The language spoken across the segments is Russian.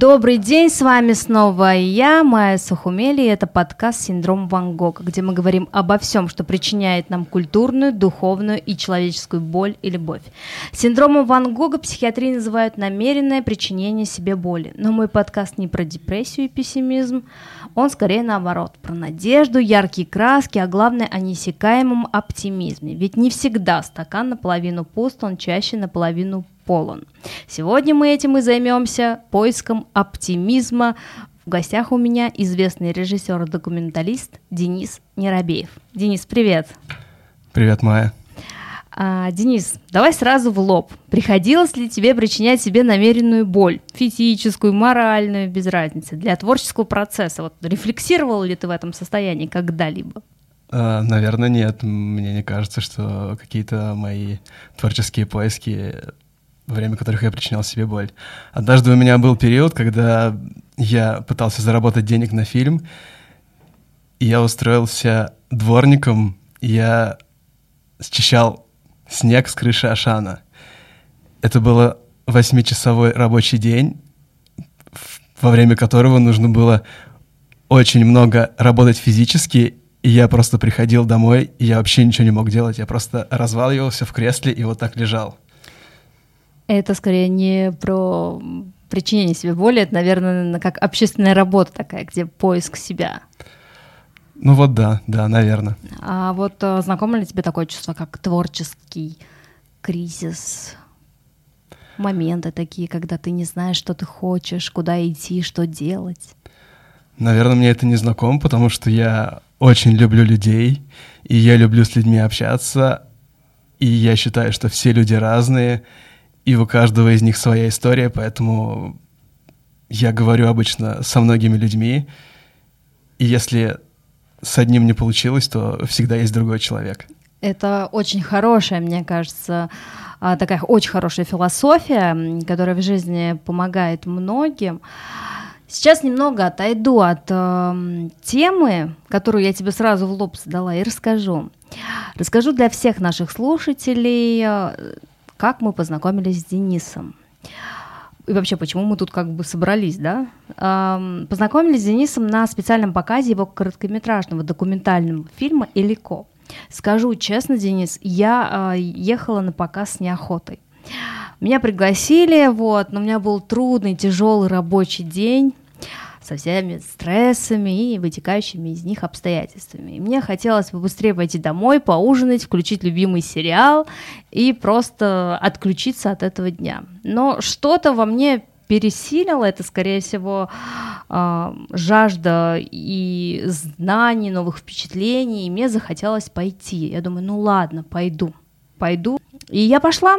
Добрый день, с вами снова я, Майя Сухумели, и это подкаст «Синдром Ван Гога», где мы говорим обо всем, что причиняет нам культурную, духовную и человеческую боль и любовь. Синдромом Ван Гога психиатрии называют намеренное причинение себе боли, но мой подкаст не про депрессию и пессимизм, он скорее наоборот, про надежду, яркие краски, а главное о неиссякаемом оптимизме, ведь не всегда стакан наполовину пуст, он чаще наполовину полон. Сегодня мы этим и займемся поиском оптимизма. В гостях у меня известный режиссер-документалист Денис Неробеев. Денис, привет. Привет, Майя. А, Денис, давай сразу в лоб. Приходилось ли тебе причинять себе намеренную боль, физическую, моральную, без разницы, для творческого процесса? Вот рефлексировал ли ты в этом состоянии когда-либо? Uh, наверное, нет. Мне не кажется, что какие-то мои творческие поиски во время которых я причинял себе боль. Однажды у меня был период, когда я пытался заработать денег на фильм, и я устроился дворником, я счищал снег с крыши Ашана. Это был восьмичасовой рабочий день, во время которого нужно было очень много работать физически, и я просто приходил домой, и я вообще ничего не мог делать. Я просто разваливался в кресле и вот так лежал. Это скорее не про причинение себе боли, это, наверное, как общественная работа такая, где поиск себя. Ну вот да, да, наверное. А вот а, знакомо ли тебе такое чувство, как творческий кризис? Моменты такие, когда ты не знаешь, что ты хочешь, куда идти, что делать? Наверное, мне это не знакомо, потому что я очень люблю людей, и я люблю с людьми общаться, и я считаю, что все люди разные, и у каждого из них своя история, поэтому я говорю обычно со многими людьми, и если с одним не получилось, то всегда есть другой человек. Это очень хорошая, мне кажется, а, такая очень хорошая философия, которая в жизни помогает многим. Сейчас немного отойду от э, темы, которую я тебе сразу в лоб задала, и расскажу. Расскажу для всех наших слушателей, э, как мы познакомились с Денисом. И вообще, почему мы тут как бы собрались, да? Познакомились с Денисом на специальном показе его короткометражного документального фильма «Элико». Скажу честно, Денис, я а, ехала на показ с неохотой. Меня пригласили, вот, но у меня был трудный, тяжелый рабочий день со всеми стрессами и вытекающими из них обстоятельствами. И мне хотелось побыстрее пойти домой, поужинать, включить любимый сериал и просто отключиться от этого дня. Но что-то во мне пересилило это, скорее всего, э, жажда и знаний, новых впечатлений, и мне захотелось пойти. Я думаю, ну ладно, пойду, пойду. И я пошла.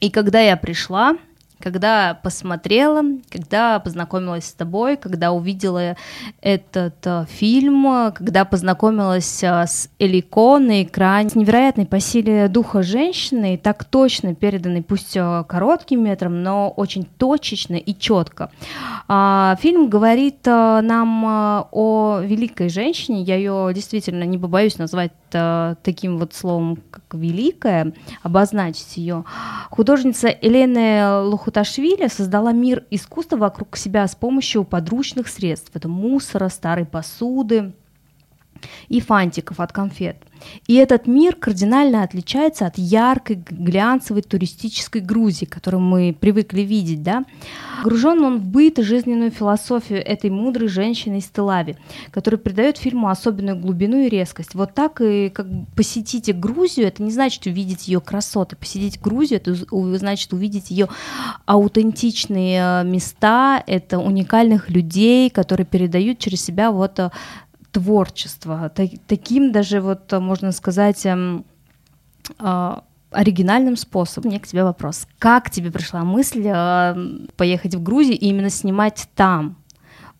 И когда я пришла, когда посмотрела, когда познакомилась с тобой, когда увидела этот э, фильм, когда познакомилась э, с Элико на экране, с невероятной по силе духа женщины, так точно переданной, пусть э, коротким метром, но очень точечно и четко. А, фильм говорит нам о великой женщине, я ее действительно не побоюсь назвать таким вот словом, как великая, обозначить ее. Художница Елена Лухуташвили создала мир искусства вокруг себя с помощью подручных средств. Это мусора, старой посуды и фантиков от конфет. И этот мир кардинально отличается от яркой, глянцевой туристической Грузии, которую мы привыкли видеть. Да? Гружен он в быт и жизненную философию этой мудрой женщины из Телави, которая придает фильму особенную глубину и резкость. Вот так и как посетите Грузию, это не значит увидеть ее красоты. Посетить Грузию, это значит увидеть ее аутентичные э, места, это уникальных людей, которые передают через себя вот творчество. Таким даже, вот, можно сказать, эм, а, оригинальным способом. Меня к тебе вопрос. Как тебе пришла мысль э, поехать в Грузию и именно снимать там?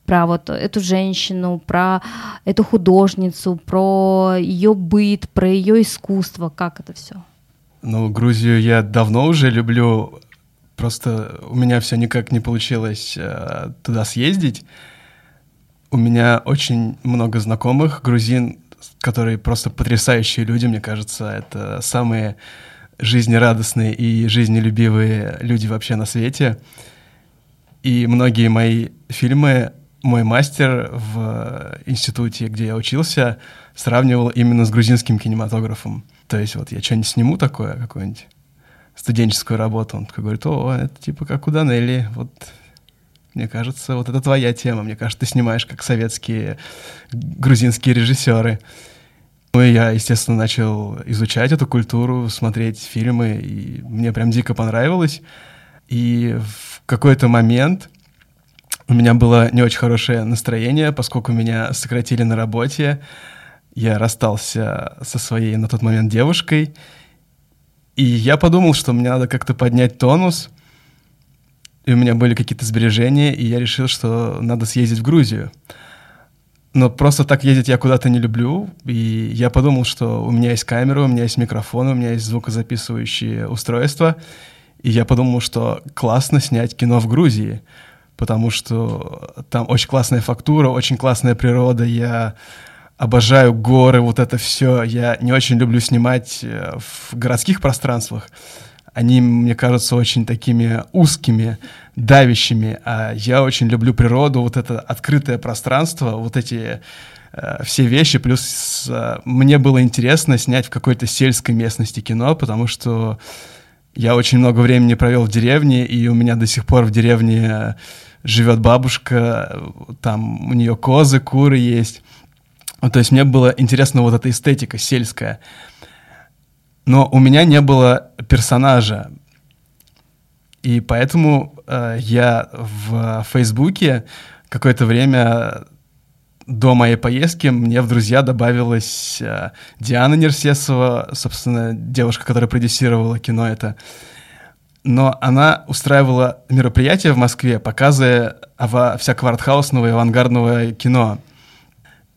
про вот эту женщину, про эту художницу, про ее быт, про ее искусство, как это все? Ну, Грузию я давно уже люблю, просто у меня все никак не получилось э, туда съездить. У меня очень много знакомых грузин, которые просто потрясающие люди, мне кажется. Это самые жизнерадостные и жизнелюбивые люди вообще на свете. И многие мои фильмы мой мастер в институте, где я учился, сравнивал именно с грузинским кинематографом. То есть вот я что-нибудь сниму такое, какую-нибудь студенческую работу, он такой говорит, о, это типа как у Данелли, вот мне кажется, вот это твоя тема. Мне кажется, ты снимаешь как советские грузинские режиссеры. Ну и я, естественно, начал изучать эту культуру, смотреть фильмы, и мне прям дико понравилось. И в какой-то момент у меня было не очень хорошее настроение, поскольку меня сократили на работе. Я расстался со своей на тот момент девушкой. И я подумал, что мне надо как-то поднять тонус. И у меня были какие-то сбережения, и я решил, что надо съездить в Грузию. Но просто так ездить я куда-то не люблю. И я подумал, что у меня есть камера, у меня есть микрофон, у меня есть звукозаписывающие устройства. И я подумал, что классно снять кино в Грузии потому что там очень классная фактура, очень классная природа. Я обожаю горы, вот это все. Я не очень люблю снимать э, в городских пространствах. Они, мне кажутся, очень такими узкими, давящими. А я очень люблю природу, вот это открытое пространство, вот эти э, все вещи. Плюс э, мне было интересно снять в какой-то сельской местности кино, потому что я очень много времени провел в деревне, и у меня до сих пор в деревне живет бабушка, там у нее козы, куры есть. То есть мне было интересно вот эта эстетика сельская. Но у меня не было персонажа. И поэтому э, я в Фейсбуке какое-то время до моей поездки мне в друзья добавилась э, Диана Нерсесова, собственно, девушка, которая продюсировала кино это. Но она устраивала мероприятия в Москве, показывая ава- всякого артхаусного и авангардного кино.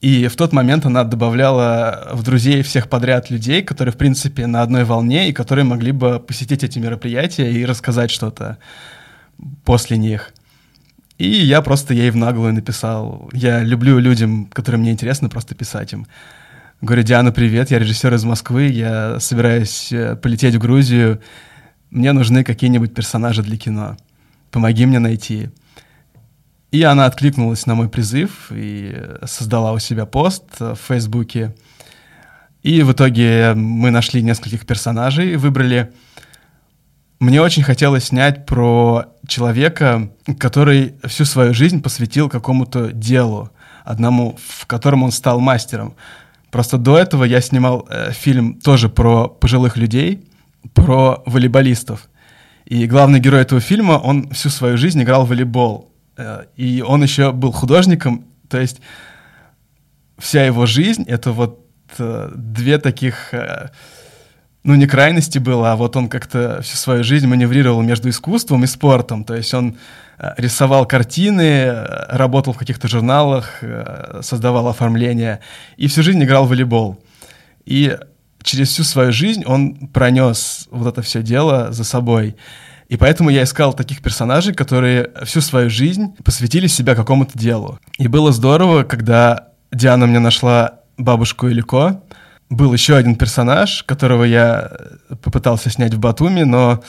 И в тот момент она добавляла в друзей всех подряд людей, которые, в принципе, на одной волне и которые могли бы посетить эти мероприятия и рассказать что-то после них. И я просто ей в наглую написал. Я люблю людям, которые мне интересно, просто писать им. Говорю, Диана, привет, я режиссер из Москвы, я собираюсь э, полететь в Грузию. Мне нужны какие-нибудь персонажи для кино. Помоги мне найти. И она откликнулась на мой призыв и создала у себя пост в Фейсбуке. И в итоге мы нашли нескольких персонажей, выбрали мне очень хотелось снять про человека, который всю свою жизнь посвятил какому-то делу, одному, в котором он стал мастером. Просто до этого я снимал э, фильм тоже про пожилых людей, про волейболистов. И главный герой этого фильма, он всю свою жизнь играл в волейбол. Э, и он еще был художником, то есть вся его жизнь — это вот э, две таких... Э, ну, не крайности было, а вот он как-то всю свою жизнь маневрировал между искусством и спортом. То есть он рисовал картины, работал в каких-то журналах, создавал оформления и всю жизнь играл в волейбол. И через всю свою жизнь он пронес вот это все дело за собой. И поэтому я искал таких персонажей, которые всю свою жизнь посвятили себя какому-то делу. И было здорово, когда Диана мне нашла бабушку Илико, был еще один персонаж, которого я попытался снять в Батуми, но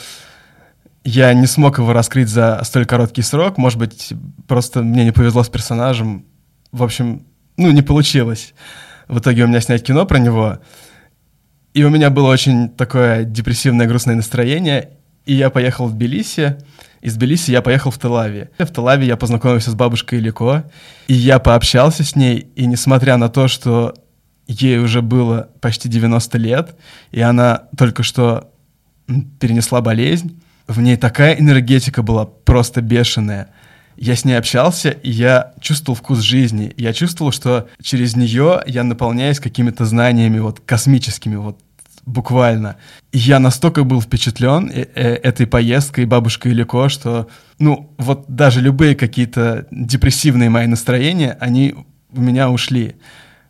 я не смог его раскрыть за столь короткий срок. Может быть, просто мне не повезло с персонажем. В общем, ну, не получилось. В итоге у меня снять кино про него. И у меня было очень такое депрессивное, грустное настроение. И я поехал в Тбилиси. Из Тбилиси я поехал в Телави. В Телави я познакомился с бабушкой Илико. И я пообщался с ней. И несмотря на то, что ей уже было почти 90 лет, и она только что перенесла болезнь. В ней такая энергетика была просто бешеная. Я с ней общался, и я чувствовал вкус жизни. Я чувствовал, что через нее я наполняюсь какими-то знаниями вот космическими, вот буквально. Я настолько был впечатлен э, э, этой поездкой бабушкой Илико, что, ну, вот даже любые какие-то депрессивные мои настроения, они у меня ушли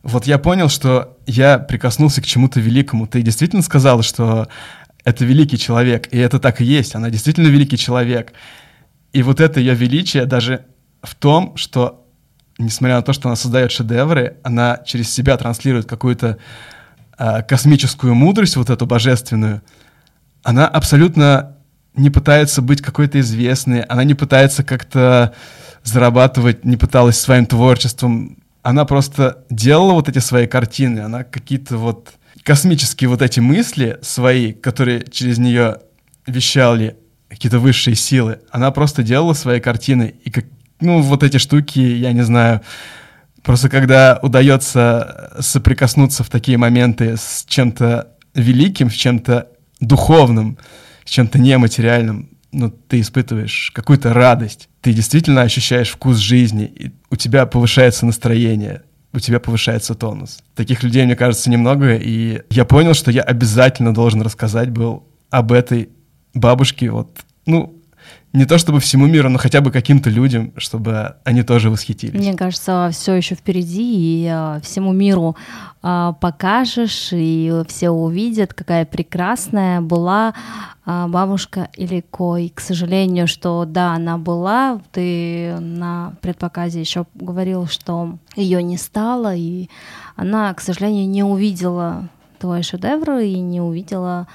вот я понял, что я прикоснулся к чему-то великому. Ты действительно сказала, что это великий человек, и это так и есть. Она действительно великий человек. И вот это ее величие даже в том, что, несмотря на то, что она создает шедевры, она через себя транслирует какую-то космическую мудрость, вот эту божественную, она абсолютно не пытается быть какой-то известной, она не пытается как-то зарабатывать, не пыталась своим творчеством. Она просто делала вот эти свои картины, она какие-то вот космические вот эти мысли свои, которые через нее вещали какие-то высшие силы, она просто делала свои картины, и как, ну, вот эти штуки, я не знаю, просто когда удается соприкоснуться в такие моменты с чем-то великим, с чем-то духовным, с чем-то нематериальным, ну, ты испытываешь какую-то радость, ты действительно ощущаешь вкус жизни, и у тебя повышается настроение, у тебя повышается тонус. Таких людей, мне кажется, немного, и я понял, что я обязательно должен рассказать был об этой бабушке, вот, ну, не то чтобы всему миру, но хотя бы каким-то людям, чтобы они тоже восхитились. Мне кажется, все еще впереди, и а, всему миру а, покажешь, и все увидят, какая прекрасная была а, бабушка Илико. И, к сожалению, что да, она была, ты на предпоказе еще говорил, что ее не стало, и она, к сожалению, не увидела твой шедевр и не увидела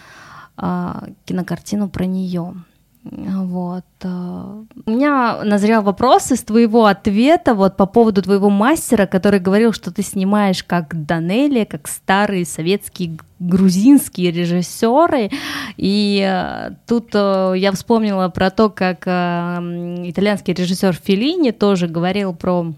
кинокартину про нее. Вот. Э, у меня назрел вопрос из твоего ответа вот по поводу твоего мастера, который говорил, что ты снимаешь как Данелия, как старые советские грузинские режиссеры. И э, тут э, я вспомнила про то, как итальянский режиссер Феллини тоже говорил про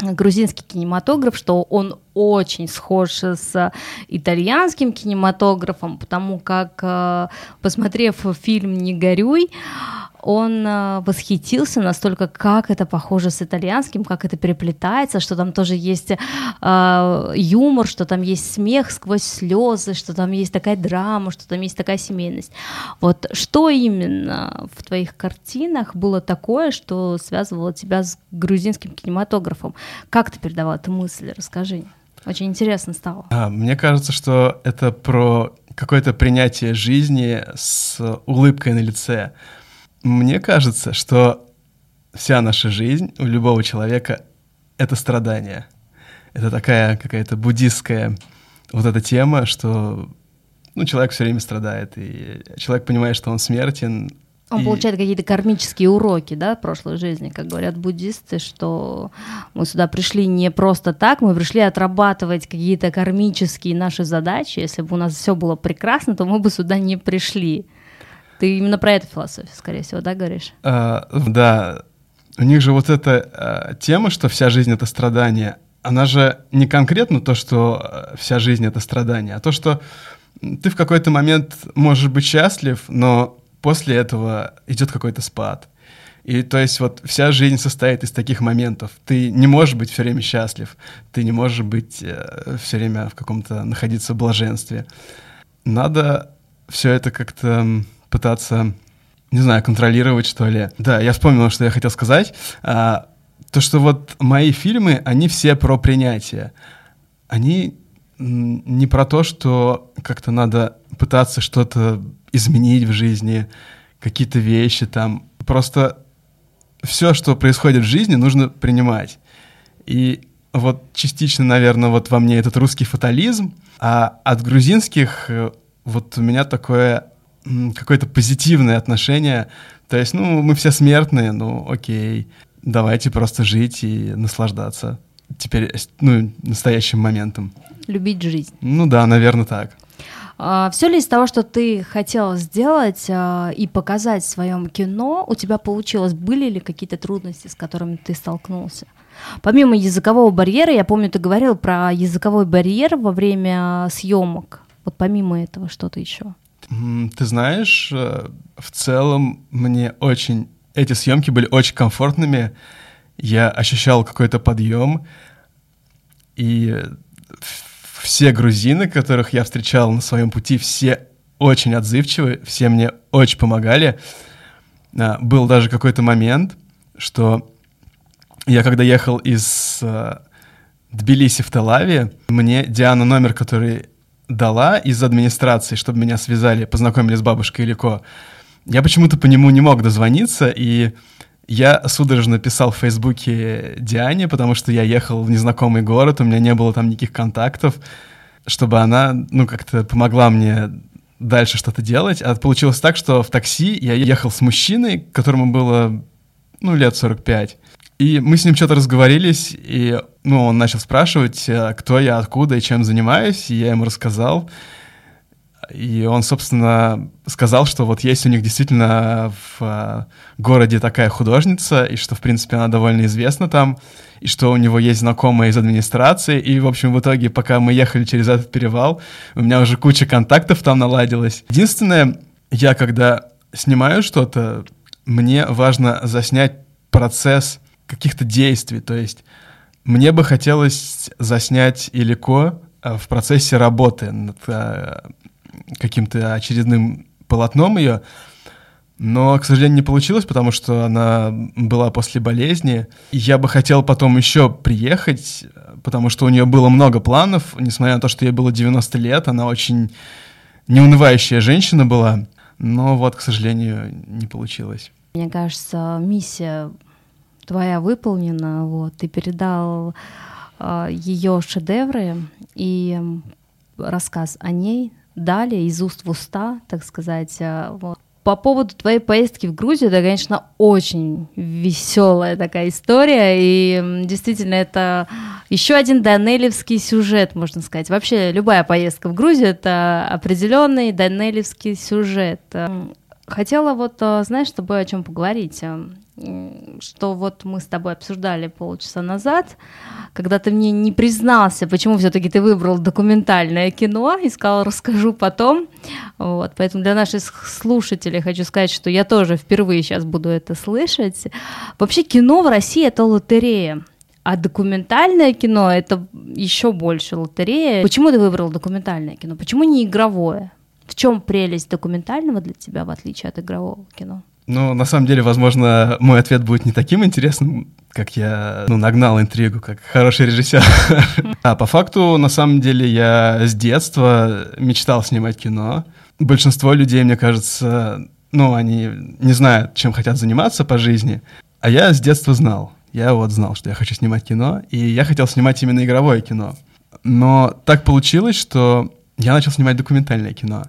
грузинский кинематограф, что он очень схож с итальянским кинематографом, потому как, посмотрев фильм «Не горюй», он э, восхитился настолько, как это похоже с итальянским, как это переплетается, что там тоже есть э, юмор, что там есть смех сквозь слезы, что там есть такая драма, что там есть такая семейность. Вот что именно в твоих картинах было такое, что связывало тебя с грузинским кинематографом? Как ты передавал эту мысль? Расскажи. Очень интересно стало. А, мне кажется, что это про какое-то принятие жизни с улыбкой на лице. Мне кажется, что вся наша жизнь у любого человека — это страдание. Это такая какая-то буддистская вот эта тема, что ну, человек все время страдает, и человек понимает, что он смертен. Он и... получает какие-то кармические уроки, да, прошлой жизни, как говорят буддисты, что мы сюда пришли не просто так, мы пришли отрабатывать какие-то кармические наши задачи. Если бы у нас все было прекрасно, то мы бы сюда не пришли. Ты именно про эту философию, скорее всего, да, говоришь? А, да. У них же вот эта а, тема, что вся жизнь — это страдание, она же не конкретно то, что а, вся жизнь — это страдание, а то, что ты в какой-то момент можешь быть счастлив, но после этого идет какой-то спад. И то есть вот вся жизнь состоит из таких моментов. Ты не можешь быть все время счастлив, ты не можешь быть э, все время в каком-то находиться блаженстве. Надо все это как-то пытаться, не знаю, контролировать, что ли. Да, я вспомнил, что я хотел сказать. А, то, что вот мои фильмы, они все про принятие. Они не про то, что как-то надо пытаться что-то изменить в жизни, какие-то вещи там. Просто все, что происходит в жизни, нужно принимать. И вот частично, наверное, вот во мне этот русский фатализм, а от грузинских э, вот у меня такое какое-то позитивное отношение. То есть, ну, мы все смертные, ну, окей, давайте просто жить и наслаждаться теперь, ну, настоящим моментом. Любить жизнь. Ну да, наверное, так. А, все ли из того, что ты хотел сделать а, и показать в своем кино, у тебя получилось? Были ли какие-то трудности, с которыми ты столкнулся? Помимо языкового барьера, я помню, ты говорил про языковой барьер во время съемок. Вот помимо этого что-то еще? Ты знаешь, э, в целом мне очень... Эти съемки были очень комфортными. Я ощущал какой-то подъем. И все грузины, которых я встречал на своем пути, все очень отзывчивы, все мне очень помогали. А, был даже какой-то момент, что я когда ехал из э, Тбилиси в Талаве, мне Диана номер, который дала из администрации, чтобы меня связали, познакомили с бабушкой Илико, я почему-то по нему не мог дозвониться, и я судорожно писал в Фейсбуке Диане, потому что я ехал в незнакомый город, у меня не было там никаких контактов, чтобы она, ну, как-то помогла мне дальше что-то делать. А получилось так, что в такси я ехал с мужчиной, которому было, ну, лет 45. И мы с ним что-то разговорились, и, ну, он начал спрашивать, э, кто я, откуда и чем занимаюсь, и я ему рассказал. И он, собственно, сказал, что вот есть у них действительно в э, городе такая художница, и что, в принципе, она довольно известна там, и что у него есть знакомые из администрации. И, в общем, в итоге, пока мы ехали через этот перевал, у меня уже куча контактов там наладилась. Единственное, я когда снимаю что-то, мне важно заснять процесс каких-то действий, то есть мне бы хотелось заснять Илико э, в процессе работы над э, каким-то очередным полотном ее, но, к сожалению, не получилось, потому что она была после болезни. Я бы хотел потом еще приехать, потому что у нее было много планов, несмотря на то, что ей было 90 лет, она очень неунывающая женщина была, но вот, к сожалению, не получилось. Мне кажется, миссия твоя выполнена, вот, ты передал э, а, ее шедевры и рассказ о ней далее из уст в уста, так сказать. А, вот. По поводу твоей поездки в Грузию, это, конечно, очень веселая такая история, и действительно это еще один данелевский сюжет, можно сказать. Вообще любая поездка в Грузию это определенный данелевский сюжет. Хотела вот, а, знаешь, с тобой о чем поговорить что вот мы с тобой обсуждали полчаса назад, когда ты мне не признался, почему все-таки ты выбрал документальное кино и сказал, расскажу потом. Вот, поэтому для наших слушателей хочу сказать, что я тоже впервые сейчас буду это слышать. Вообще кино в России это лотерея. А документальное кино это еще больше лотерея. Почему ты выбрал документальное кино? Почему не игровое? В чем прелесть документального для тебя, в отличие от игрового кино? Ну, на самом деле, возможно, мой ответ будет не таким интересным, как я ну, нагнал интригу, как хороший режиссер. А по факту, на самом деле, я с детства мечтал снимать кино. Большинство людей, мне кажется, ну, они не знают, чем хотят заниматься по жизни. А я с детства знал. Я вот знал, что я хочу снимать кино, и я хотел снимать именно игровое кино. Но так получилось, что я начал снимать документальное кино.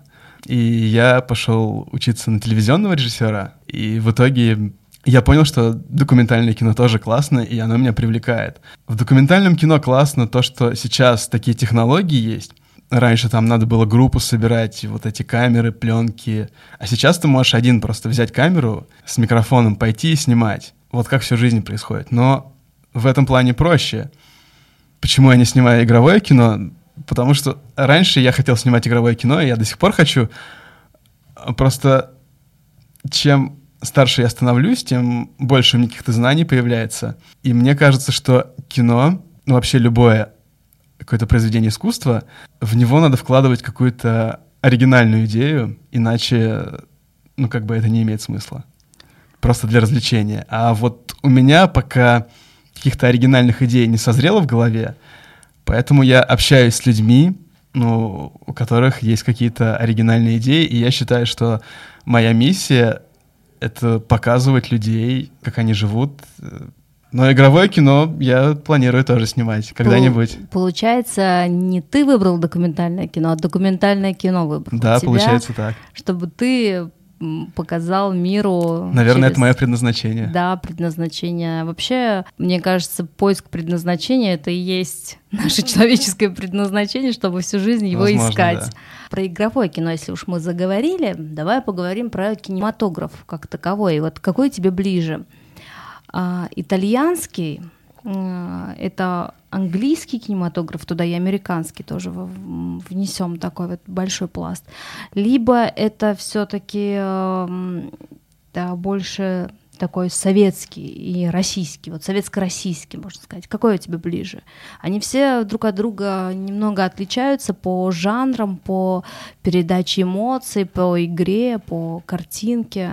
И я пошел учиться на телевизионного режиссера, и в итоге я понял, что документальное кино тоже классно, и оно меня привлекает. В документальном кино классно то, что сейчас такие технологии есть. Раньше там надо было группу собирать, вот эти камеры, пленки. А сейчас ты можешь один просто взять камеру с микрофоном, пойти и снимать. Вот как всю жизнь происходит. Но в этом плане проще. Почему я не снимаю игровое кино? потому что раньше я хотел снимать игровое кино, и я до сих пор хочу. Просто чем старше я становлюсь, тем больше у меня каких-то знаний появляется. И мне кажется, что кино, ну вообще любое какое-то произведение искусства, в него надо вкладывать какую-то оригинальную идею, иначе, ну как бы это не имеет смысла. Просто для развлечения. А вот у меня пока каких-то оригинальных идей не созрело в голове, Поэтому я общаюсь с людьми, ну, у которых есть какие-то оригинальные идеи, и я считаю, что моя миссия — это показывать людей, как они живут. Но игровое кино я планирую тоже снимать когда-нибудь. Получается, не ты выбрал документальное кино, а документальное кино выбрал. Да, тебя, получается так. Чтобы ты показал миру. Наверное, через... это мое предназначение. Да, предназначение. Вообще, мне кажется, поиск предназначения это и есть наше человеческое предназначение, чтобы всю жизнь его Возможно, искать. Да. Про игровое кино, если уж мы заговорили, давай поговорим про кинематограф как таковой. Вот какой тебе ближе? А, итальянский это английский кинематограф, туда и американский тоже внесем такой вот большой пласт. Либо это все-таки эм, да, больше такой советский и российский, вот советско-российский, можно сказать. Какой у тебя ближе? Они все друг от друга немного отличаются по жанрам, по передаче эмоций, по игре, по картинке.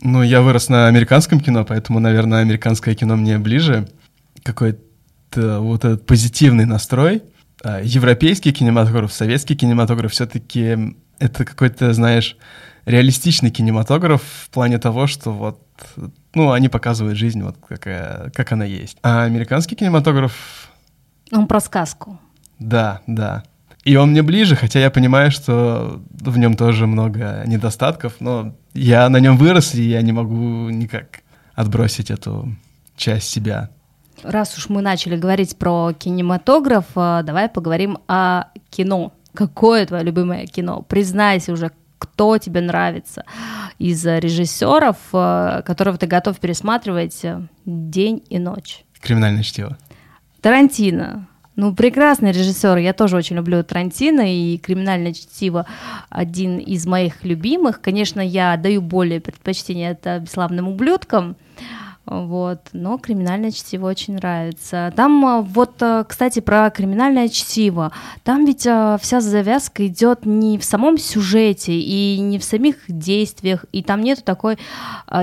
Ну, я вырос на американском кино, поэтому, наверное, американское кино мне ближе какой-то вот этот позитивный настрой. А, европейский кинематограф, советский кинематограф все-таки это какой-то, знаешь, реалистичный кинематограф в плане того, что вот, ну, они показывают жизнь вот какая, как она есть. А американский кинематограф... Он про сказку. Да, да. И он мне ближе, хотя я понимаю, что в нем тоже много недостатков, но я на нем вырос, и я не могу никак отбросить эту часть себя. Раз уж мы начали говорить про кинематограф, э, давай поговорим о кино. Какое твое любимое кино? Признайся уже, кто тебе нравится из режиссеров, э, которого ты готов пересматривать э, день и ночь? Криминальное чтиво. Тарантино. Ну, прекрасный режиссер. Я тоже очень люблю Тарантино, и «Криминальное чтиво» один из моих любимых. Конечно, я даю более предпочтение это «Бесславным ублюдкам», вот, но криминальное чтиво очень нравится. Там а, вот, а, кстати, про криминальное чтиво. Там ведь а, вся завязка идет не в самом сюжете и не в самих действиях, и там нету такой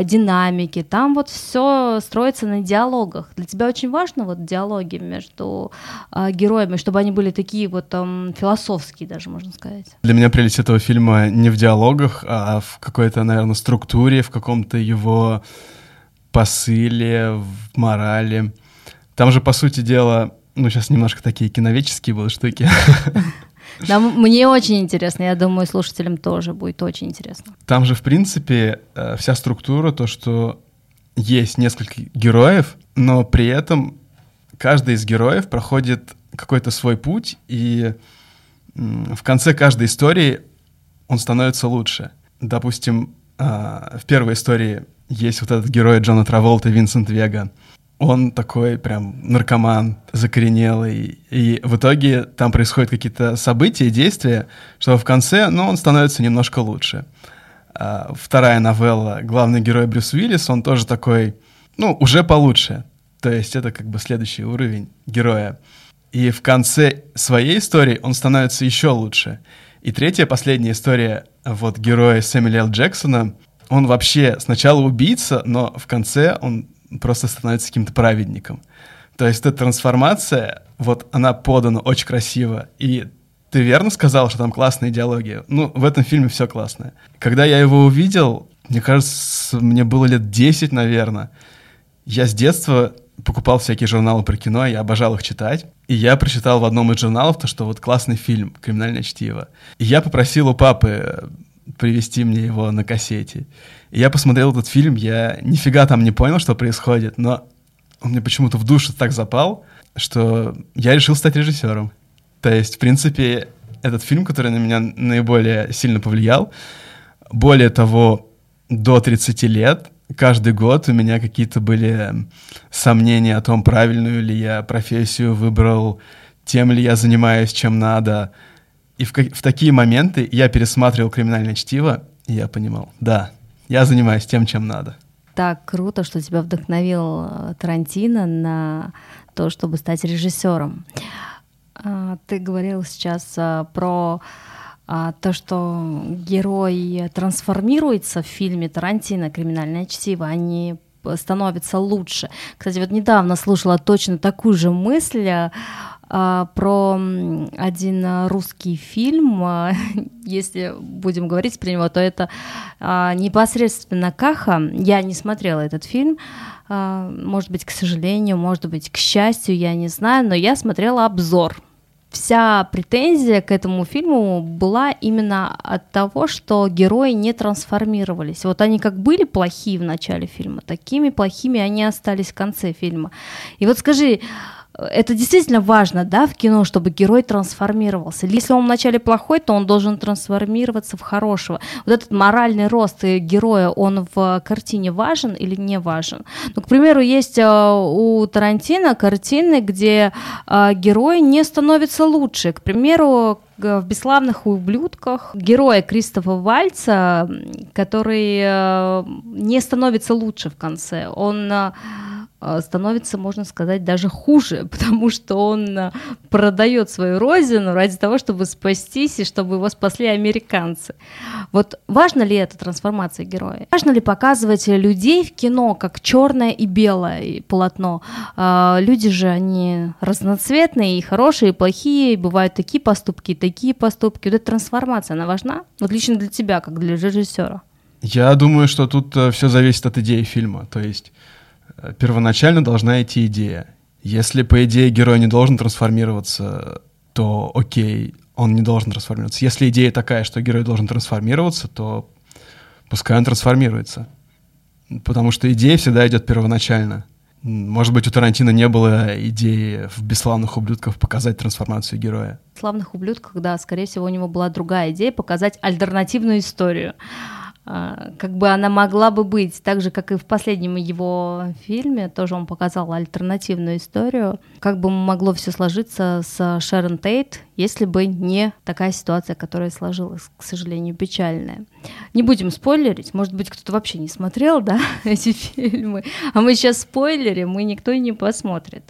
динамики. Там вот все строится на диалогах. Для тебя очень важно вот диалоги между героями, чтобы они были такие вот там философские даже, можно сказать. Для меня прелесть этого фильма не в диалогах, а в какой-то, наверное, структуре, в каком-то его посыле, в морали. Там же, по сути дела, ну, сейчас немножко такие киновеческие будут штуки. Да, мне очень интересно, я думаю, слушателям тоже будет очень интересно. Там же, в принципе, э, вся структура, то, что есть несколько героев, но при этом каждый из героев проходит какой-то свой путь, и в конце каждой истории он становится лучше. Допустим, а, в первой истории есть вот этот герой Джона Траволта, Винсент Вега. Он такой прям наркоман, закоренелый. И в итоге там происходят какие-то события, действия, что в конце, ну, он становится немножко лучше. А вторая новелла, главный герой Брюс Уиллис, он тоже такой, ну, уже получше. То есть это как бы следующий уровень героя. И в конце своей истории он становится еще лучше. И третья, последняя история вот героя Сэмюэля. Джексона — он вообще сначала убийца, но в конце он просто становится каким-то праведником. То есть эта трансформация, вот она подана очень красиво. И ты верно сказал, что там классная идеология. Ну, в этом фильме все классное. Когда я его увидел, мне кажется, мне было лет 10, наверное. Я с детства покупал всякие журналы про кино, я обожал их читать. И я прочитал в одном из журналов то, что вот классный фильм «Криминальное чтиво». И я попросил у папы привести мне его на кассете. И я посмотрел этот фильм, я нифига там не понял, что происходит, но он мне почему-то в душу так запал, что я решил стать режиссером. То есть, в принципе, этот фильм, который на меня наиболее сильно повлиял, более того, до 30 лет каждый год у меня какие-то были сомнения о том, правильную ли я профессию выбрал, тем ли я занимаюсь, чем надо — и в, в такие моменты я пересматривал «Криминальное чтиво», и я понимал, да, я занимаюсь тем, чем надо. Так круто, что тебя вдохновил э, Тарантино на то, чтобы стать режиссером. А, ты говорил сейчас а, про а, то, что герой трансформируется в фильме Тарантино «Криминальное чтиво», они становятся лучше. Кстати, вот недавно слушала точно такую же мысль а, про один русский фильм. А, если будем говорить про него, то это а, непосредственно Каха. Я не смотрела этот фильм. Может быть, к сожалению, может быть, к счастью, я не знаю, но я смотрела обзор вся претензия к этому фильму была именно от того, что герои не трансформировались. Вот они как были плохие в начале фильма, такими плохими они остались в конце фильма. И вот скажи, это действительно важно, да, в кино, чтобы герой трансформировался. Если он вначале плохой, то он должен трансформироваться в хорошего. Вот этот моральный рост героя, он в картине важен или не важен? Ну, к примеру, есть э, у Тарантино картины, где э, герой не становится лучше. К примеру, в «Бесславных ублюдках» героя Кристофа Вальца, который э, не становится лучше в конце. Он становится, можно сказать, даже хуже, потому что он а, продает свою родину ради того, чтобы спастись и чтобы его спасли американцы. Вот важно ли эта трансформация героя? Важно ли показывать людей в кино как черное и белое полотно? А, люди же, они разноцветные, и хорошие, и плохие, и бывают такие поступки, и такие поступки. Вот эта трансформация, она важна? Вот лично для тебя, как для режиссера. Я думаю, что тут э, все зависит от идеи фильма. То есть первоначально должна идти идея. Если, по идее, герой не должен трансформироваться, то окей, он не должен трансформироваться. Если идея такая, что герой должен трансформироваться, то пускай он трансформируется. Потому что идея всегда идет первоначально. Может быть, у Тарантино не было идеи в «Бесславных ублюдках» показать трансформацию героя. В «Славных ублюдках», да, скорее всего, у него была другая идея показать альтернативную историю. А, как бы она могла бы быть, так же, как и в последнем его фильме, тоже он показал альтернативную историю, как бы могло все сложиться с Шерон Тейт, если бы не такая ситуация, которая сложилась, к сожалению, печальная. Не будем спойлерить, может быть, кто-то вообще не смотрел, да, эти фильмы, а мы сейчас спойлерим, и никто и не посмотрит.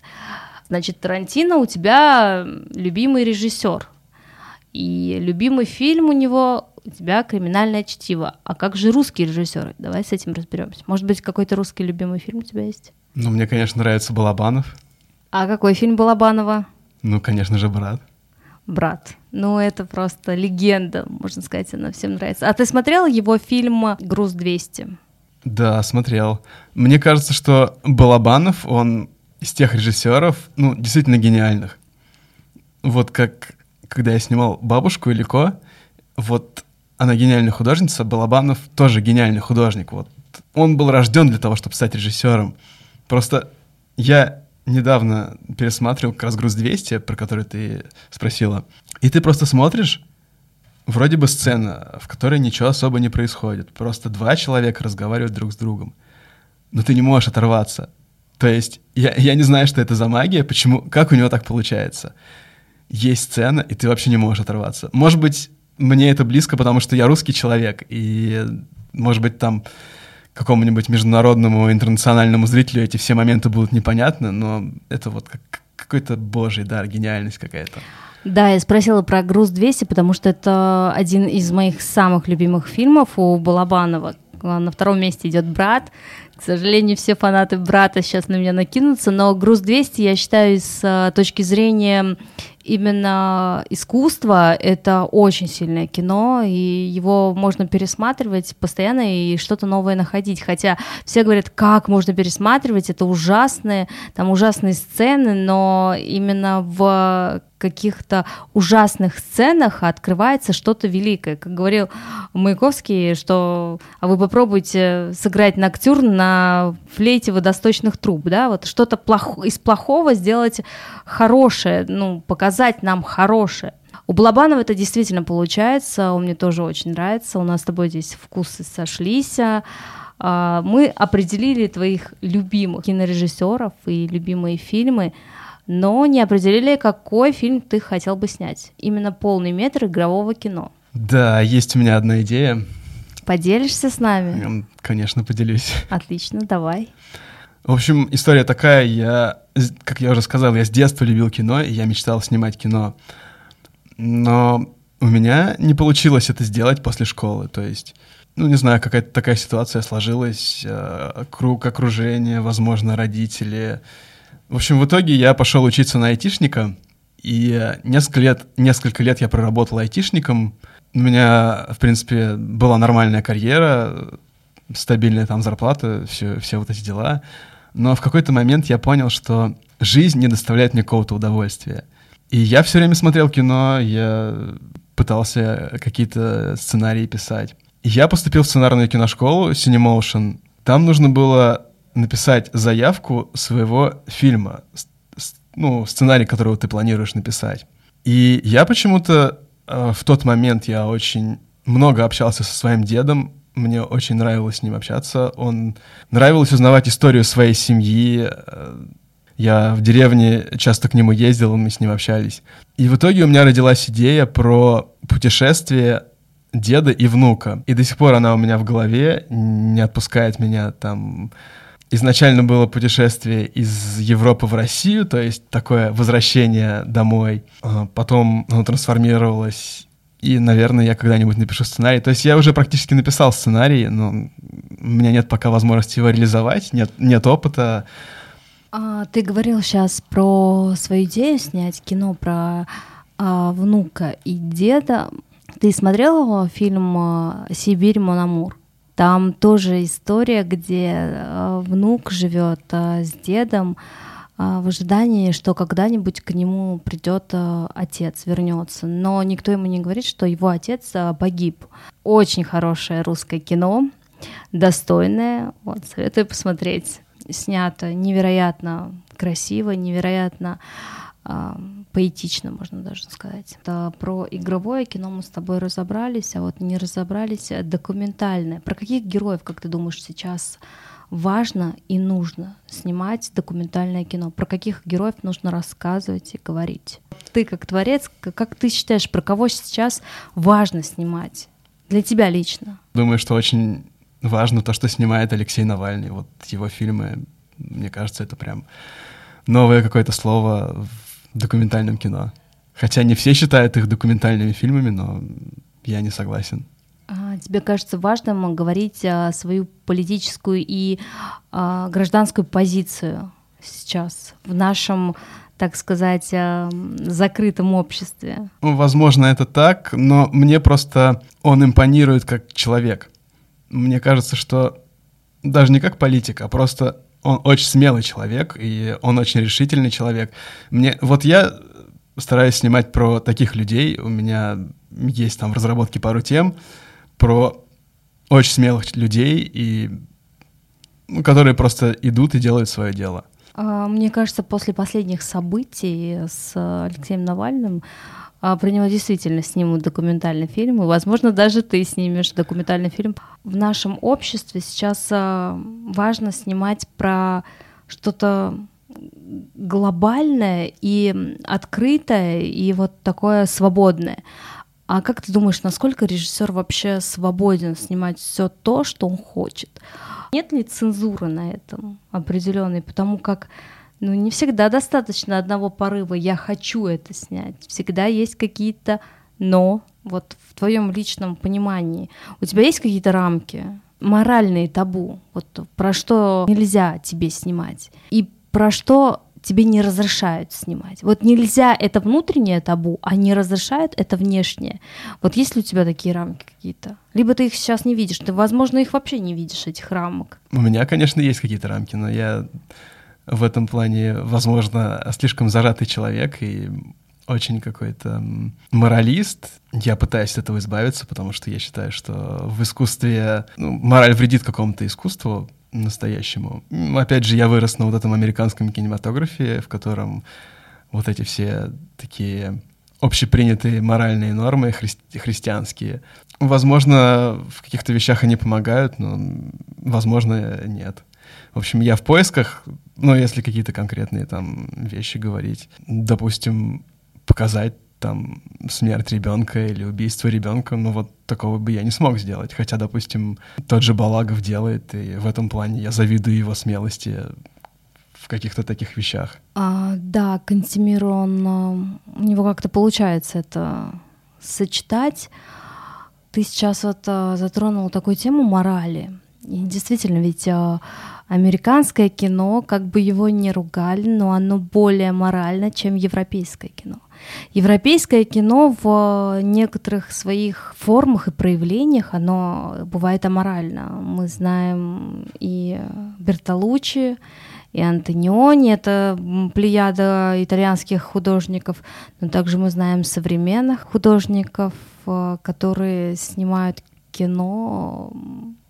Значит, Тарантино у тебя любимый режиссер, и любимый фильм у него у тебя криминальное чтиво. А как же русские режиссеры? Давай с этим разберемся. Может быть, какой-то русский любимый фильм у тебя есть? Ну, мне, конечно, нравится Балабанов. А какой фильм Балабанова? Ну, конечно же, брат. Брат. Ну, это просто легенда, можно сказать, она всем нравится. А ты смотрел его фильм «Груз 200»? Да, смотрел. Мне кажется, что Балабанов, он из тех режиссеров, ну, действительно гениальных. Вот как когда я снимал «Бабушку» и «Лико», вот она гениальная художница, Балабанов тоже гениальный художник. Вот. Он был рожден для того, чтобы стать режиссером. Просто я недавно пересматривал как раз «Груз 200», про который ты спросила. И ты просто смотришь, вроде бы сцена, в которой ничего особо не происходит. Просто два человека разговаривают друг с другом. Но ты не можешь оторваться. То есть я, я не знаю, что это за магия, почему, как у него так получается. Есть сцена, и ты вообще не можешь оторваться. Может быть, мне это близко, потому что я русский человек, и, может быть, там какому-нибудь международному, интернациональному зрителю эти все моменты будут непонятны, но это вот как какой-то божий дар, гениальность какая-то. Да, я спросила про «Груз 200», потому что это один из моих самых любимых фильмов у Балабанова. На втором месте идет «Брат». К сожалению, все фанаты «Брата» сейчас на меня накинутся, но «Груз 200» я считаю с э, точки зрения именно искусство — это очень сильное кино, и его можно пересматривать постоянно и что-то новое находить. Хотя все говорят, как можно пересматривать, это ужасные, там ужасные сцены, но именно в каких-то ужасных сценах открывается что-то великое. Как говорил Маяковский, что а вы попробуйте сыграть ноктюрн на флейте водосточных труб, да, вот что-то плох... из плохого сделать хорошее, ну, показать нам хорошее. У Балабанова это действительно получается, он мне тоже очень нравится, у нас с тобой здесь вкусы сошлись. А, мы определили твоих любимых кинорежиссеров и любимые фильмы но не определили, какой фильм ты хотел бы снять. Именно полный метр игрового кино. Да, есть у меня одна идея. Поделишься с нами? Конечно, поделюсь. Отлично, давай. В общем, история такая, я, как я уже сказал, я с детства любил кино, и я мечтал снимать кино. Но у меня не получилось это сделать после школы, то есть, ну, не знаю, какая-то такая ситуация сложилась, э, круг окружения, возможно, родители, в общем, в итоге я пошел учиться на айтишника, и несколько лет, несколько лет я проработал айтишником. У меня, в принципе, была нормальная карьера, стабильная там зарплата, все, все вот эти дела. Но в какой-то момент я понял, что жизнь не доставляет мне какого-то удовольствия. И я все время смотрел кино, я пытался какие-то сценарии писать. Я поступил в сценарную киношколу Cinemotion. Там нужно было написать заявку своего фильма, ну, сценарий, которого ты планируешь написать. И я почему-то э, в тот момент я очень много общался со своим дедом, мне очень нравилось с ним общаться, он нравилось узнавать историю своей семьи, э, я в деревне часто к нему ездил, мы с ним общались. И в итоге у меня родилась идея про путешествие деда и внука. И до сих пор она у меня в голове, не отпускает меня там изначально было путешествие из Европы в Россию, то есть такое возвращение домой. А потом оно трансформировалось, и, наверное, я когда-нибудь напишу сценарий. То есть я уже практически написал сценарий, но у меня нет пока возможности его реализовать, нет, нет опыта. А, ты говорил сейчас про свою идею снять кино про а, внука и деда. Ты смотрел фильм а, «Сибирь, Мономур»? Там тоже история, где э, внук живет э, с дедом, э, в ожидании, что когда-нибудь к нему придет отец, вернется. Но никто ему не говорит, что его отец погиб. Очень хорошее русское кино, достойное. Вот, советую посмотреть. Снято невероятно красиво, невероятно поэтично, можно даже сказать. Это про игровое кино мы с тобой разобрались, а вот не разобрались документальное. Про каких героев, как ты думаешь, сейчас важно и нужно снимать документальное кино? Про каких героев нужно рассказывать и говорить? Ты как творец, как ты считаешь, про кого сейчас важно снимать? Для тебя лично? Думаю, что очень важно то, что снимает Алексей Навальный. Вот его фильмы, мне кажется, это прям новое какое-то слово в документальном кино. Хотя не все считают их документальными фильмами, но я не согласен. А, тебе кажется важным говорить а, свою политическую и а, гражданскую позицию сейчас в нашем, так сказать, закрытом обществе? Ну, возможно, это так, но мне просто он импонирует как человек. Мне кажется, что даже не как политик, а просто он очень смелый человек, и он очень решительный человек. Мне, вот я стараюсь снимать про таких людей, у меня есть там в разработке пару тем, про очень смелых людей, и, ну, которые просто идут и делают свое дело. А, мне кажется, после последних событий с Алексеем Навальным про него действительно снимут документальный фильм, и, возможно, даже ты снимешь документальный фильм. В нашем обществе сейчас а, важно снимать про что-то глобальное и открытое, и вот такое свободное. А как ты думаешь, насколько режиссер вообще свободен снимать все то, что он хочет? Нет ли цензуры на этом определенной? Потому как ну, не всегда достаточно одного порыва «я хочу это снять». Всегда есть какие-то «но», вот в твоем личном понимании. У тебя есть какие-то рамки, моральные табу, вот про что нельзя тебе снимать, и про что тебе не разрешают снимать. Вот нельзя это внутреннее табу, а не разрешают это внешнее. Вот есть ли у тебя такие рамки какие-то? Либо ты их сейчас не видишь, ты, возможно, их вообще не видишь, этих рамок. У меня, конечно, есть какие-то рамки, но я в этом плане, возможно, слишком зажатый человек и очень какой-то моралист. Я пытаюсь от этого избавиться, потому что я считаю, что в искусстве ну, мораль вредит какому-то искусству, настоящему. Опять же, я вырос на вот этом американском кинематографе, в котором вот эти все такие общепринятые моральные нормы хри- христианские. Возможно, в каких-то вещах они помогают, но, возможно, нет. В общем, я в поисках, ну, если какие-то конкретные там вещи говорить, допустим, показать там смерть ребенка или убийство ребенка, ну вот такого бы я не смог сделать. Хотя, допустим, тот же Балагов делает, и в этом плане я завидую его смелости в каких-то таких вещах. А, да, Кантемир, он, у него как-то получается это сочетать. Ты сейчас вот а, затронул такую тему морали. И действительно, ведь а, американское кино, как бы его не ругали, но оно более морально, чем европейское кино. Европейское кино в некоторых своих формах и проявлениях, оно бывает аморально. Мы знаем и Бертолуччи, и Антониони, это плеяда итальянских художников, но также мы знаем современных художников, э, которые снимают кино,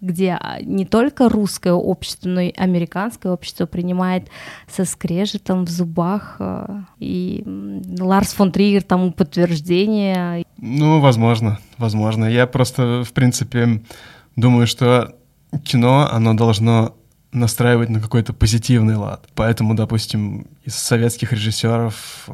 где не только русское общество, но и американское общество принимает со скрежетом в зубах. Э, и Ларс фон Триер тому подтверждение. Ну, возможно, возможно. Я просто, в принципе, думаю, что кино, оно должно настраивать на какой-то позитивный лад. Поэтому, допустим, из советских режиссеров э,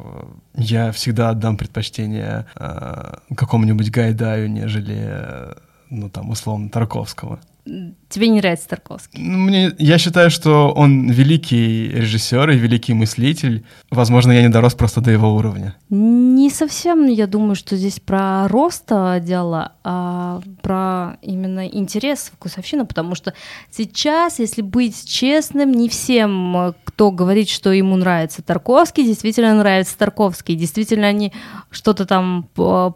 я всегда отдам предпочтение э, какому-нибудь Гайдаю, нежели ну, там, условно, Тарковского. Тебе не нравится Тарковский? Ну, мне, я считаю, что он великий режиссер и великий мыслитель. Возможно, я не дорос просто до его уровня. Не совсем, я думаю, что здесь про рост дело, а про именно интерес, вкусовщина, потому что сейчас, если быть честным, не всем, кто говорит, что ему нравится Тарковский, действительно нравится Тарковский. Действительно, они что-то там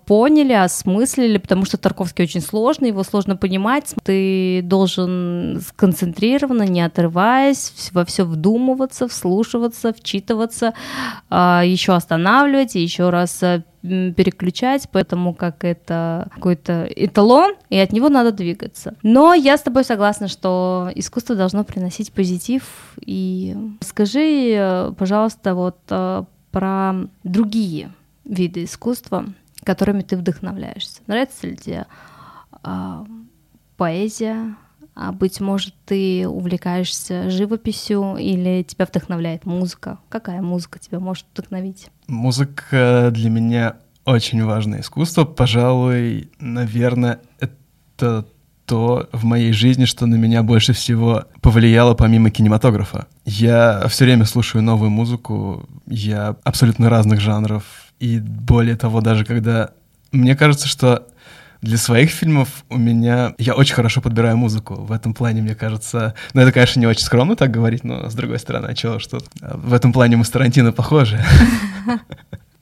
поняли, осмыслили, потому что Тарковский очень сложный, его сложно понимать. Ты должен сконцентрированно, не отрываясь, во все вдумываться, вслушиваться, вчитываться, а, еще останавливать и еще раз э, переключать, поэтому как это какой-то эталон, и от него надо двигаться. Но я с тобой согласна, что искусство должно приносить позитив. И скажи, пожалуйста, вот э, про другие виды искусства, которыми ты вдохновляешься. Нравится ли тебе а, поэзия? А быть может, ты увлекаешься живописью или тебя вдохновляет музыка? Какая музыка тебя может вдохновить? Музыка для меня очень важное искусство. Пожалуй, наверное, это то в моей жизни, что на меня больше всего повлияло помимо кинематографа. Я все время слушаю новую музыку, я абсолютно разных жанров, и более того, даже когда... Мне кажется, что для своих фильмов у меня... Я очень хорошо подбираю музыку. В этом плане, мне кажется... Ну, это, конечно, не очень скромно так говорить, но, с другой стороны, а чего, что... В этом плане мы с Тарантино похожи.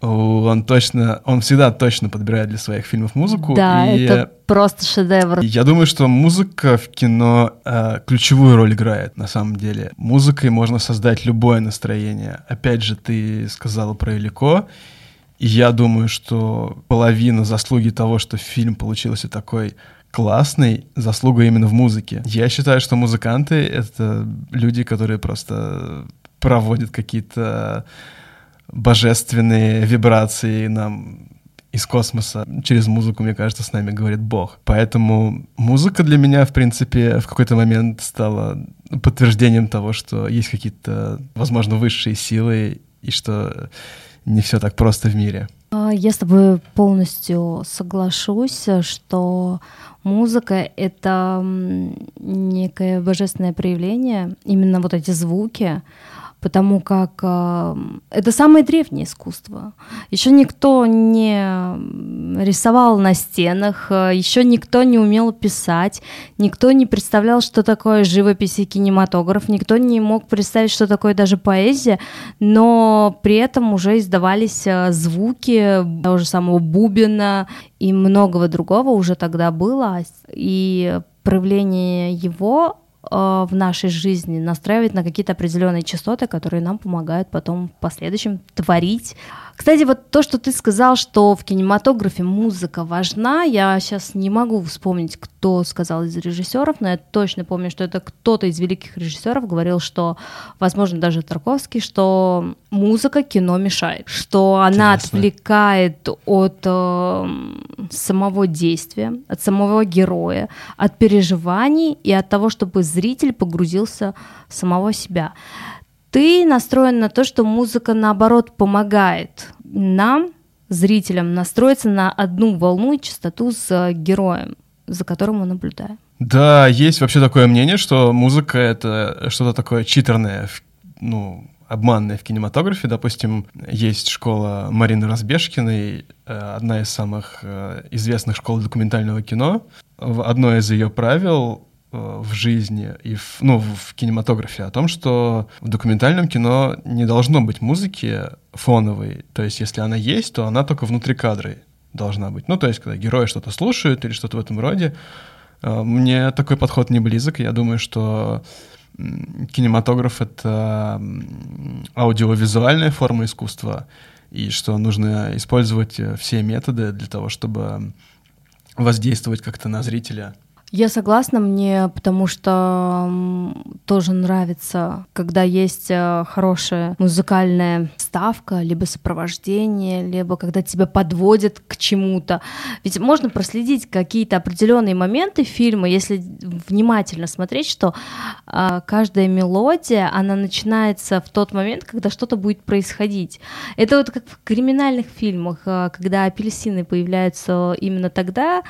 Он точно, он всегда точно подбирает для своих фильмов музыку. Да, и это просто шедевр. Я думаю, что музыка в кино э, ключевую роль играет на самом деле. Музыкой можно создать любое настроение. Опять же, ты сказала про Илико, я думаю, что половина заслуги того, что фильм получился такой классный, заслуга именно в музыке. Я считаю, что музыканты — это люди, которые просто проводят какие-то божественные вибрации нам из космоса. Через музыку, мне кажется, с нами говорит Бог. Поэтому музыка для меня, в принципе, в какой-то момент стала подтверждением того, что есть какие-то, возможно, высшие силы и что не все так просто в мире. А, я с тобой полностью соглашусь, что музыка — это некое божественное проявление, именно вот эти звуки, потому как э, это самое древнее искусство. Еще никто не рисовал на стенах, э, еще никто не умел писать, никто не представлял, что такое живопись и кинематограф, никто не мог представить, что такое даже поэзия, но при этом уже издавались э, звуки того же самого бубена и многого другого уже тогда было, и проявление его в нашей жизни настраивать на какие-то определенные частоты, которые нам помогают потом в последующем творить кстати, вот то, что ты сказал, что в кинематографе музыка важна, я сейчас не могу вспомнить, кто сказал из режиссеров, но я точно помню, что это кто-то из великих режиссеров говорил, что, возможно, даже Тарковский, что музыка кино мешает, что она Интересно. отвлекает от э, самого действия, от самого героя, от переживаний и от того, чтобы зритель погрузился в самого себя ты настроен на то, что музыка, наоборот, помогает нам, зрителям, настроиться на одну волну и частоту с э, героем, за которым мы наблюдаем. Да, есть вообще такое мнение, что музыка — это что-то такое читерное, ну, обманное в кинематографе. Допустим, есть школа Марины Разбежкиной, э, одна из самых э, известных школ документального кино. Одно из ее правил в жизни и в, ну, в кинематографе о том, что в документальном кино не должно быть музыки фоновой. То есть, если она есть, то она только внутри кадра должна быть. Ну, то есть, когда герои что-то слушают или что-то в этом роде. Э, мне такой подход не близок. Я думаю, что кинематограф — это аудиовизуальная форма искусства, и что нужно использовать э, все методы для того, чтобы воздействовать как-то на зрителя — я согласна, мне потому что тоже нравится, когда есть э, хорошая музыкальная ставка, либо сопровождение, либо когда тебя подводят к чему-то. Ведь можно проследить какие-то определенные моменты фильма, если внимательно смотреть, что э, каждая мелодия, она начинается в тот момент, когда что-то будет происходить. Это вот как в криминальных фильмах, э, когда апельсины появляются именно тогда,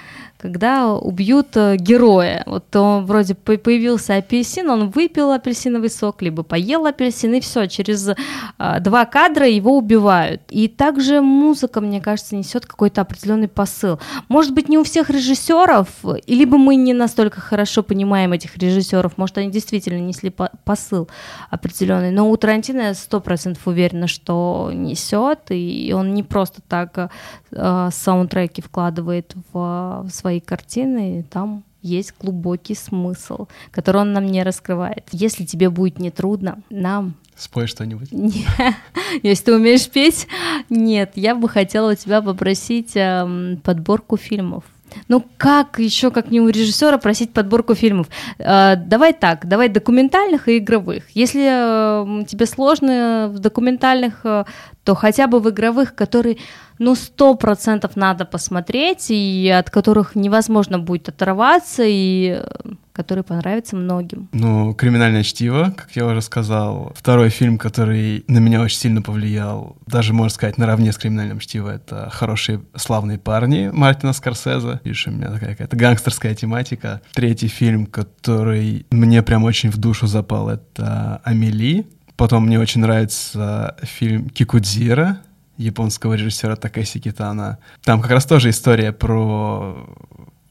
когда убьют э, героя. Вот он вроде появился апельсин, он выпил апельсиновый сок, либо поел апельсин, и все, через а, два кадра его убивают. И также музыка, мне кажется, несет какой-то определенный посыл. Может быть, не у всех режиссеров, либо мы не настолько хорошо понимаем этих режиссеров, может, они действительно несли посыл определенный, но у Тарантино я сто процентов уверена, что несет, и он не просто так э, саундтреки вкладывает в, в свои картины, и там есть глубокий смысл, который он нам не раскрывает. Если тебе будет нетрудно, нам Спой что-нибудь. Если ты умеешь петь, нет, я бы хотела у тебя попросить э, подборку фильмов. Ну как еще, как не у режиссера, просить подборку фильмов? Э, давай так, давай документальных и игровых. Если э, тебе сложно в документальных, э, то хотя бы в игровых, которые ну, сто процентов надо посмотреть, и от которых невозможно будет оторваться, и э, которые понравятся многим. Ну, «Криминальное чтиво», как я уже сказал. Второй фильм, который на меня очень сильно повлиял, даже, можно сказать, наравне с «Криминальным чтиво», это «Хорошие славные парни» Мартина Скорсезе. Видишь, у меня такая какая-то гангстерская тематика. Третий фильм, который мне прям очень в душу запал, это «Амели». Потом мне очень нравится фильм «Кикудзира», японского режиссера Такеси Китана. Там как раз тоже история про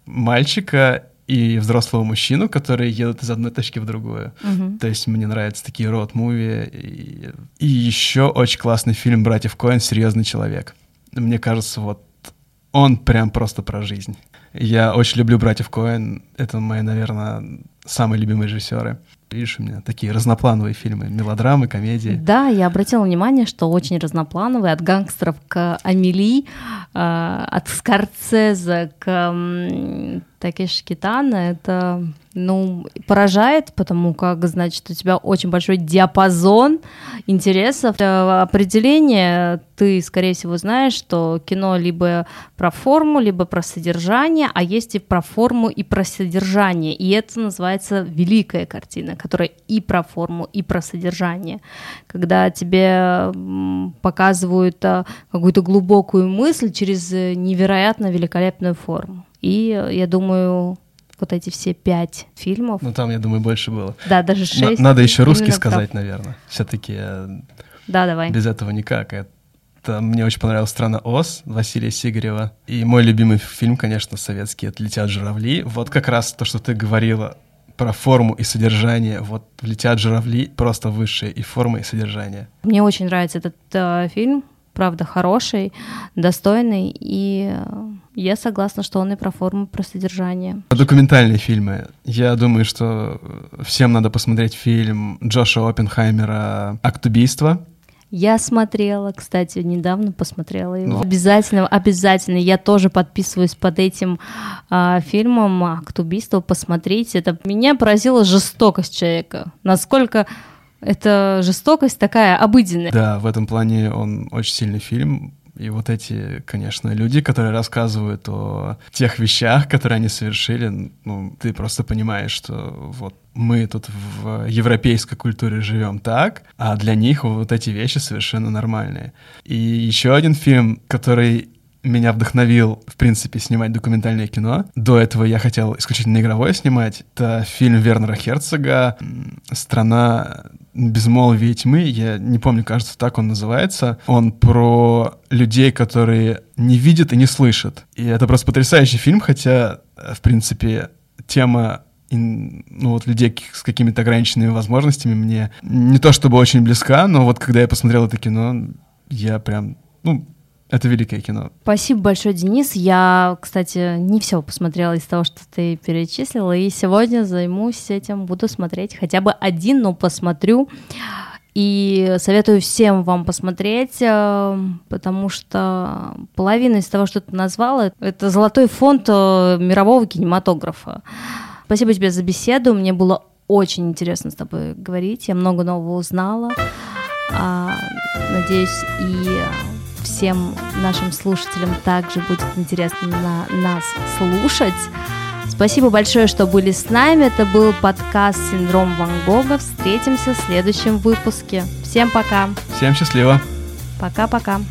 мальчика и взрослого мужчину, которые едут из одной точки в другую. Uh-huh. То есть мне нравятся такие род-муви. И, и еще очень классный фильм «Братьев Коэн. Серьезный человек». Мне кажется, вот он прям просто про жизнь. Я очень люблю «Братьев Коэн. Это мои, наверное, самые любимые режиссеры. Видишь, у меня такие разноплановые фильмы, мелодрамы, комедии. Да, я обратила внимание, что очень разноплановые, от гангстеров к Амели, э, от Скорцеза к Такеши Китана, это ну, поражает, потому как, значит, у тебя очень большой диапазон интересов. Определение ты, скорее всего, знаешь, что кино либо про форму, либо про содержание, а есть и про форму, и про содержание. И это называется великая картина, которая и про форму, и про содержание. Когда тебе показывают а, какую-то глубокую мысль через невероятно великолепную форму. И я думаю, вот эти все пять фильмов. Ну там, я думаю, больше было. Да, даже шесть. Надо еще русский сказать, наверное. Все-таки. Э, да, давай. Без этого никак. Это мне очень понравилась «Страна Оз» Василия Сигарева. И мой любимый фильм, конечно, советский, это «Летят журавли». Вот как раз то, что ты говорила про форму и содержание. Вот «Летят журавли» просто высшие и форма, и содержание. Мне очень нравится этот э, фильм правда хороший, достойный, и я согласна, что он и про форму, про содержание. Документальные фильмы. Я думаю, что всем надо посмотреть фильм Джоша Оппенхаймера «Акт убийства». Я смотрела, кстати, недавно посмотрела его. Ну. Обязательно, обязательно. Я тоже подписываюсь под этим а, фильмом «Акт убийства». Посмотрите. Это меня поразила жестокость человека. Насколько это жестокость такая обыденная. Да, в этом плане он очень сильный фильм. И вот эти, конечно, люди, которые рассказывают о тех вещах, которые они совершили, ну, ты просто понимаешь, что вот мы тут в европейской культуре живем так, а для них вот эти вещи совершенно нормальные. И еще один фильм, который меня вдохновил, в принципе, снимать документальное кино. До этого я хотел исключительно игровое снимать. Это фильм Вернера Херцога «Страна безмолвия тьмы». Я не помню, кажется, так он называется. Он про людей, которые не видят и не слышат. И это просто потрясающий фильм, хотя, в принципе, тема ну, вот людей с какими-то ограниченными возможностями мне не то чтобы очень близка, но вот когда я посмотрел это кино, я прям, ну, это великое кино. Спасибо большое, Денис. Я, кстати, не все посмотрела из того, что ты перечислила, и сегодня займусь этим, буду смотреть хотя бы один, но посмотрю. И советую всем вам посмотреть, э, потому что половина из того, что ты назвала, это золотой фонд э, мирового кинематографа. Спасибо тебе за беседу. Мне было очень интересно с тобой говорить. Я много нового узнала. А, надеюсь, и всем нашим слушателям также будет интересно на нас слушать. Спасибо большое, что были с нами. Это был подкаст «Синдром Ван Гога». Встретимся в следующем выпуске. Всем пока. Всем счастливо. Пока-пока.